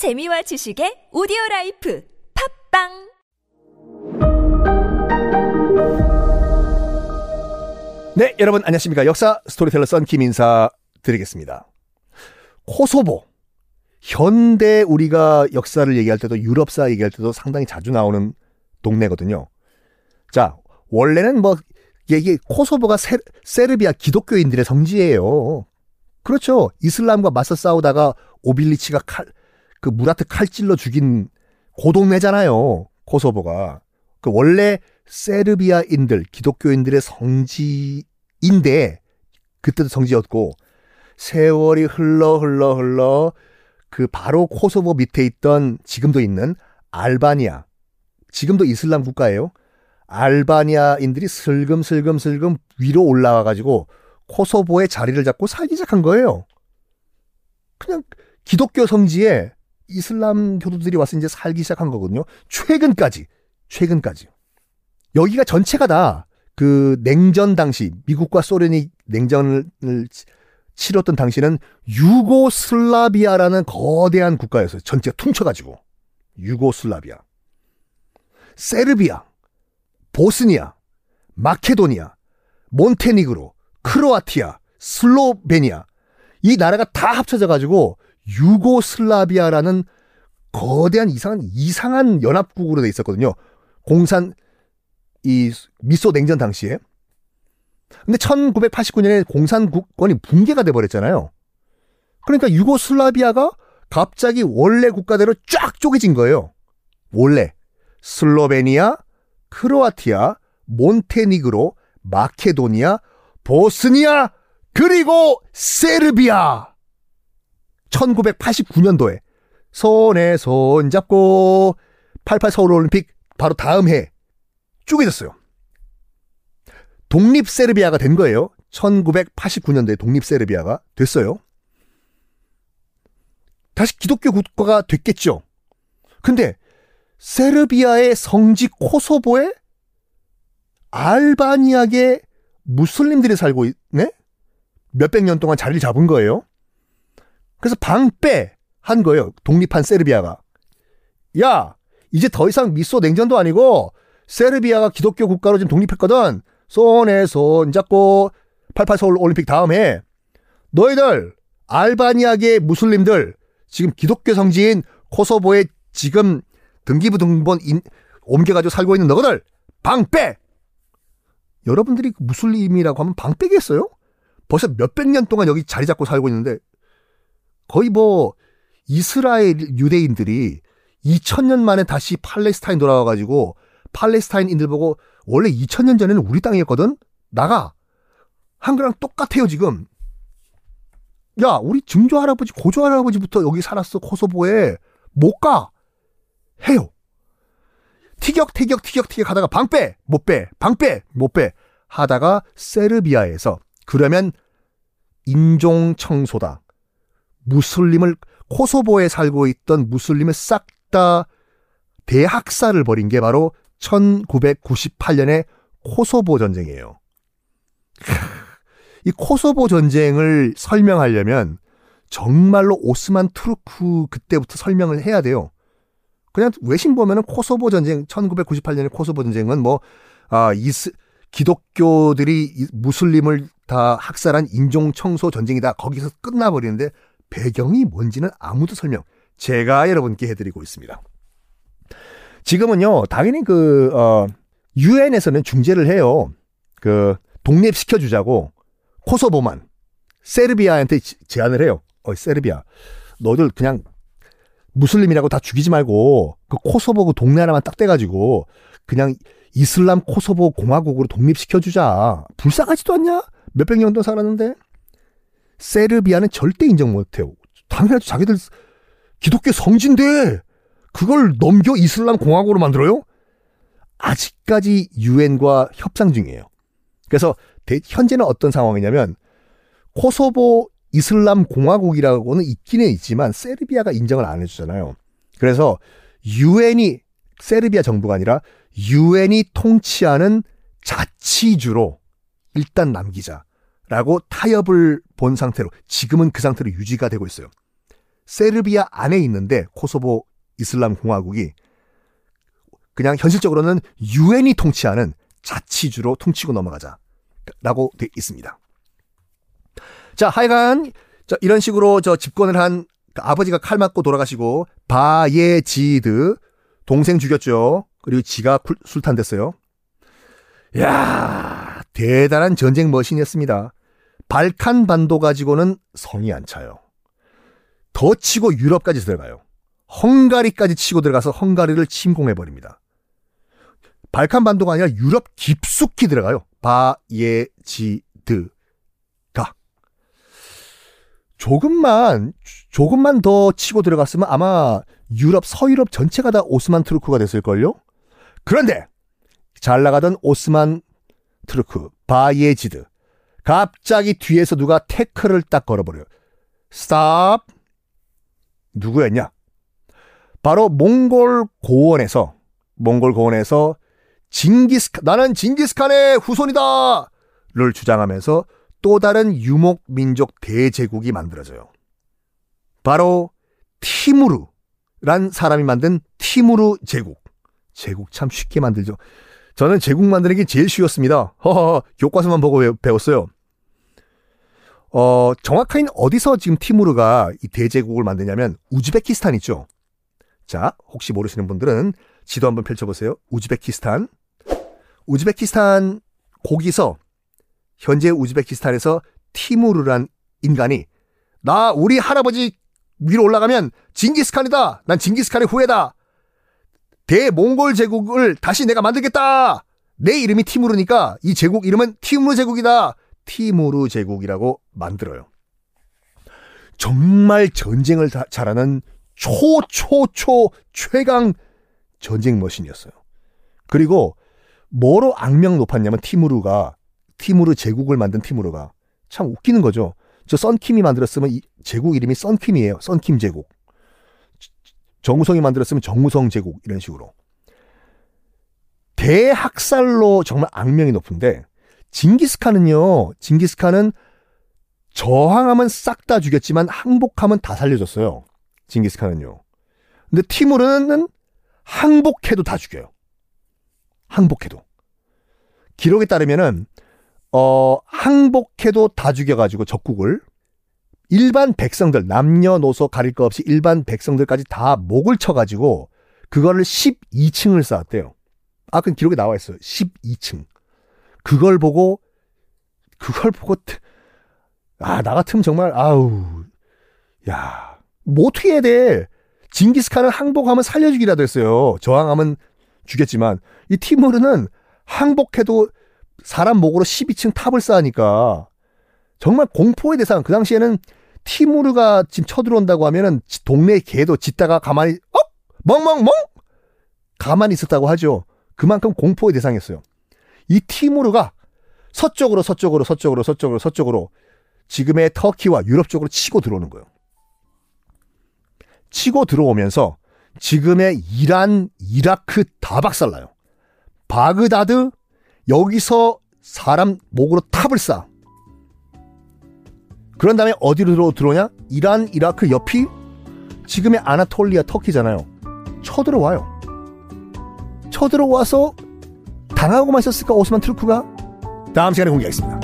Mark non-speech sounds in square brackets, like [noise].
재미와 지식의 오디오 라이프 팟빵 네, 여러분 안녕하십니까. 역사 스토리텔러 썬킴 인사 드리겠습니다. 코소보. 현대 우리가 역사를 얘기할 때도 유럽사 얘기할 때도 상당히 자주 나오는 동네거든요. 자, 원래는 뭐 이게 코소보가 세, 세르비아 기독교인들의 성지예요. 그렇죠. 이슬람과 맞서 싸우다가 오빌리치가 칼, 그 무라트 칼 찔러 죽인 고동네잖아요. 코소보가. 그 원래 세르비아인들, 기독교인들의 성지인데, 그때도 성지였고, 세월이 흘러 흘러 흘러 그 바로 코소보 밑에 있던 지금도 있는 알바니아. 지금도 이슬람 국가예요. 알바니아인들이 슬금슬금슬금 위로 올라와 가지고 코소보의 자리를 잡고 살기 시작한 거예요. 그냥 기독교 성지에 이슬람 교도들이 와서 이제 살기 시작한 거거든요. 최근까지, 최근까지. 여기가 전체가 다 그 냉전 당시, 미국과 소련이 냉전을 치렀던 당시는 유고슬라비아라는 거대한 국가였어요. 전체가 퉁쳐가지고. 유고슬라비아. 세르비아, 보스니아, 마케도니아, 몬테니그로, 크로아티아, 슬로베니아. 이 나라가 다 합쳐져가지고 유고슬라비아라는 거대한 이상한, 이상한 연합국으로 돼 있었거든요. 공산, 이 미소 냉전 당시에. 근데 1989년에 공산국권이 붕괴가 돼 버렸잖아요. 그러니까 유고슬라비아가 갑자기 원래 국가대로 쫙 쪼개진 거예요. 원래. 슬로베니아, 크로아티아, 몬테니그로, 마케도니아, 보스니아, 그리고 세르비아. 1989년도에 손에 손 잡고 88 서울올림픽 바로 다음 해 쪼개졌어요. 독립 세르비아가 된 거예요. 1989년도에 독립 세르비아가 됐어요. 다시 기독교 국가가 됐겠죠. 근데 세르비아의 성지 코소보에 알바니아계 무슬림들이 살고 있네? 몇백 년 동안 자리를 잡은 거예요. 그래서 방패 한 거예요. 독립한 세르비아가. 야, 이제 더 이상 미소 냉전도 아니고 세르비아가 기독교 국가로 지금 독립했거든. 손에 손 잡고 88 서울 올림픽 다음에 너희들 알바니아계 무슬림들 지금 기독교 성지인 코소보에 지금 등기부 등본 인, 옮겨가지고 살고 있는 너희들 방빼 여러분들이 무슬림이라고 하면 방 빼겠어요? 벌써 몇백 년 동안 여기 자리 잡고 살고 있는데 거의 뭐 이스라엘 유대인들이 2000년 만에 다시 팔레스타인 돌아와가지고 팔레스타인인들 보고 원래 2000년 전에는 우리 땅이었거든? 나가! 한국랑 똑같아요, 지금. 야, 우리 증조 할아버지, 고조 할아버지부터 여기 살았어, 코소보에. 못 가! 해요. 티격, 티격, 티격, 티격 하다가 방 빼! 못 빼! 방 빼! 못 빼! 하다가 세르비아에서 그러면 인종 청소다. 무슬림을, 코소보에 살고 있던 무슬림을 싹 다 대학살을 벌인 게 바로 1998년의 코소보 전쟁이에요. [laughs] 이 코소보 전쟁을 설명하려면 정말로 오스만 투르크 그때부터 설명을 해야 돼요. 그냥 외신 보면은 코소보 전쟁, 1998년의 코소보 전쟁은 뭐, 아, 이스, 기독교들이 무슬림을 다 학살한 인종 청소 전쟁이다. 거기서 끝나버리는데 배경이 뭔지는 아무도 설명, 제가 여러분께 해드리고 있습니다. 지금은요, 당연히 그, 어, 유엔에서는 중재를 해요. 그, 독립시켜주자고, 코소보만, 세르비아한테 제안을 해요. 어, 세르비아. 너들 그냥 무슬림이라고 다 죽이지 말고, 그 코소보 그 동네 하나만 딱 떼가지고, 그냥 이슬람 코소보 공화국으로 독립시켜주자. 불쌍하지도 않냐? 몇백 년 동안 살았는데? 세르비아는 절대 인정 못해요. 당연하죠. 자기들 기독교 성지인데 그걸 넘겨 이슬람 공화국으로 만들어요? 아직까지 유엔과 협상 중이에요. 그래서 대, 현재는 어떤 상황이냐면 코소보 이슬람 공화국이라고는 있기는 있지만 세르비아가 인정을 안 해주잖아요. 그래서 유엔이 세르비아 정부가 아니라 유엔이 통치하는 자치주로 일단 남기자 라고 타협을 본 상태로 지금은 그 상태로 유지가 되고 있어요. 세르비아 안에 있는데 코소보 이슬람 공화국이 그냥 현실적으로는 유엔이 통치하는 자치주로 퉁치고 넘어가자 라고 돼 있습니다. 자, 하여간 자, 이런 식으로 저 집권을 한 아버지가 칼 맞고 돌아가시고 바예지드 동생 죽였죠. 그리고 지가 술탄 됐어요. 야 대단한 전쟁 머신이었습니다. 발칸 반도 가지고는 성이 안 차요. 더 치고 유럽까지 들어가요. 헝가리까지 치고 들어가서 헝가리를 침공해 버립니다. 발칸 반도가 아니라 유럽 깊숙이 들어가요. 바예지드가 조금만 조금만 더 치고 들어갔으면 아마 유럽 서유럽 전체가 다 오스만 투르크가 됐을 걸요. 그런데 잘 나가던 오스만 투르크 바예지드 갑자기 뒤에서 누가 태클을 딱 걸어버려요. stop 누구였냐? 바로 몽골 고원에서 몽골 고원에서 징기스칸 나는 징기스칸의 후손이다 를 주장하면서 또 다른 유목 민족 대제국이 만들어져요. 바로 티무르란 사람이 만든 티무르 제국. 제국 참 쉽게 만들죠. 저는 제국 만드는 게 제일 쉬웠습니다. 허허, 교과서만 보고 배웠어요. 어, 정확하게 어디서 지금 티무르가 이 대제국을 만드냐면 우즈베키스탄 있죠. 자, 혹시 모르시는 분들은 지도 한번 펼쳐보세요. 우즈베키스탄. 우즈베키스탄 거기서 현재 우즈베키스탄에서 티무르란 인간이 나 우리 할아버지 위로 올라가면 징기스칸이다. 난 징기스칸의 후예다. 대몽골 제국을 다시 내가 만들겠다. 내 이름이 티무르니까 이 제국 이름은 티무르 제국이다. 티무르 제국이라고 만들어요. 정말 전쟁을 잘하는 초초초 최강 전쟁 머신이었어요. 그리고 뭐로 악명 높았냐면 티무르가 티무르 제국을 만든 티무르가 참 웃기는 거죠. 저 썬킴이 만들었으면 이 제국 이름이 썬킴이에요. 썬킴 제국. 정우성이 만들었으면 정우성 제국 이런 식으로. 대학살로 정말 악명이 높은데 징기스칸은요. 징기스칸은 저항하면 싹 다 죽였지만 항복하면 다 살려줬어요. 징기스칸은요. 근데 티무르는 항복해도 다 죽여요. 항복해도. 기록에 따르면은 어, 항복해도 다 죽여가지고 적국을 일반 백성들, 남녀노소 가릴 것 없이 일반 백성들까지 다 목을 쳐가지고 그거를 12층을 쌓았대요. 아, 그 기록에 나와 있어요. 12층. 그걸 보고, 그걸 보고, 아, 나 같으면 정말, 아우, 야, 뭐 어떻게 해야 돼? 징기스칸은 항복하면 살려주기라도 했어요. 저항하면 죽였지만, 이 티모르는 항복해도 사람 목으로 12층 탑을 쌓으니까 정말 공포의 대상. 그 당시에는 티무르가 지금 쳐들어온다고 하면은 동네 개도 짖다가 가만히 어 멍멍멍 가만히 있었다고 하죠. 그만큼 공포의 대상이었어요. 이 티무르가 서쪽으로 서쪽으로 서쪽으로 서쪽으로 서쪽으로 지금의 터키와 유럽 쪽으로 치고 들어오는 거예요. 치고 들어오면서 지금의 이란, 이라크 다 박살나요. 바그다드 여기서 사람 목으로 탑을 쌓아. 그런 다음에 어디로 들어오냐? 이란, 이라크 옆이 지금의 아나톨리아 터키잖아요. 쳐들어와요. 쳐들어와서 당하고만 있었을까 오스만 트루크가? 다음 시간에 공개하겠습니다.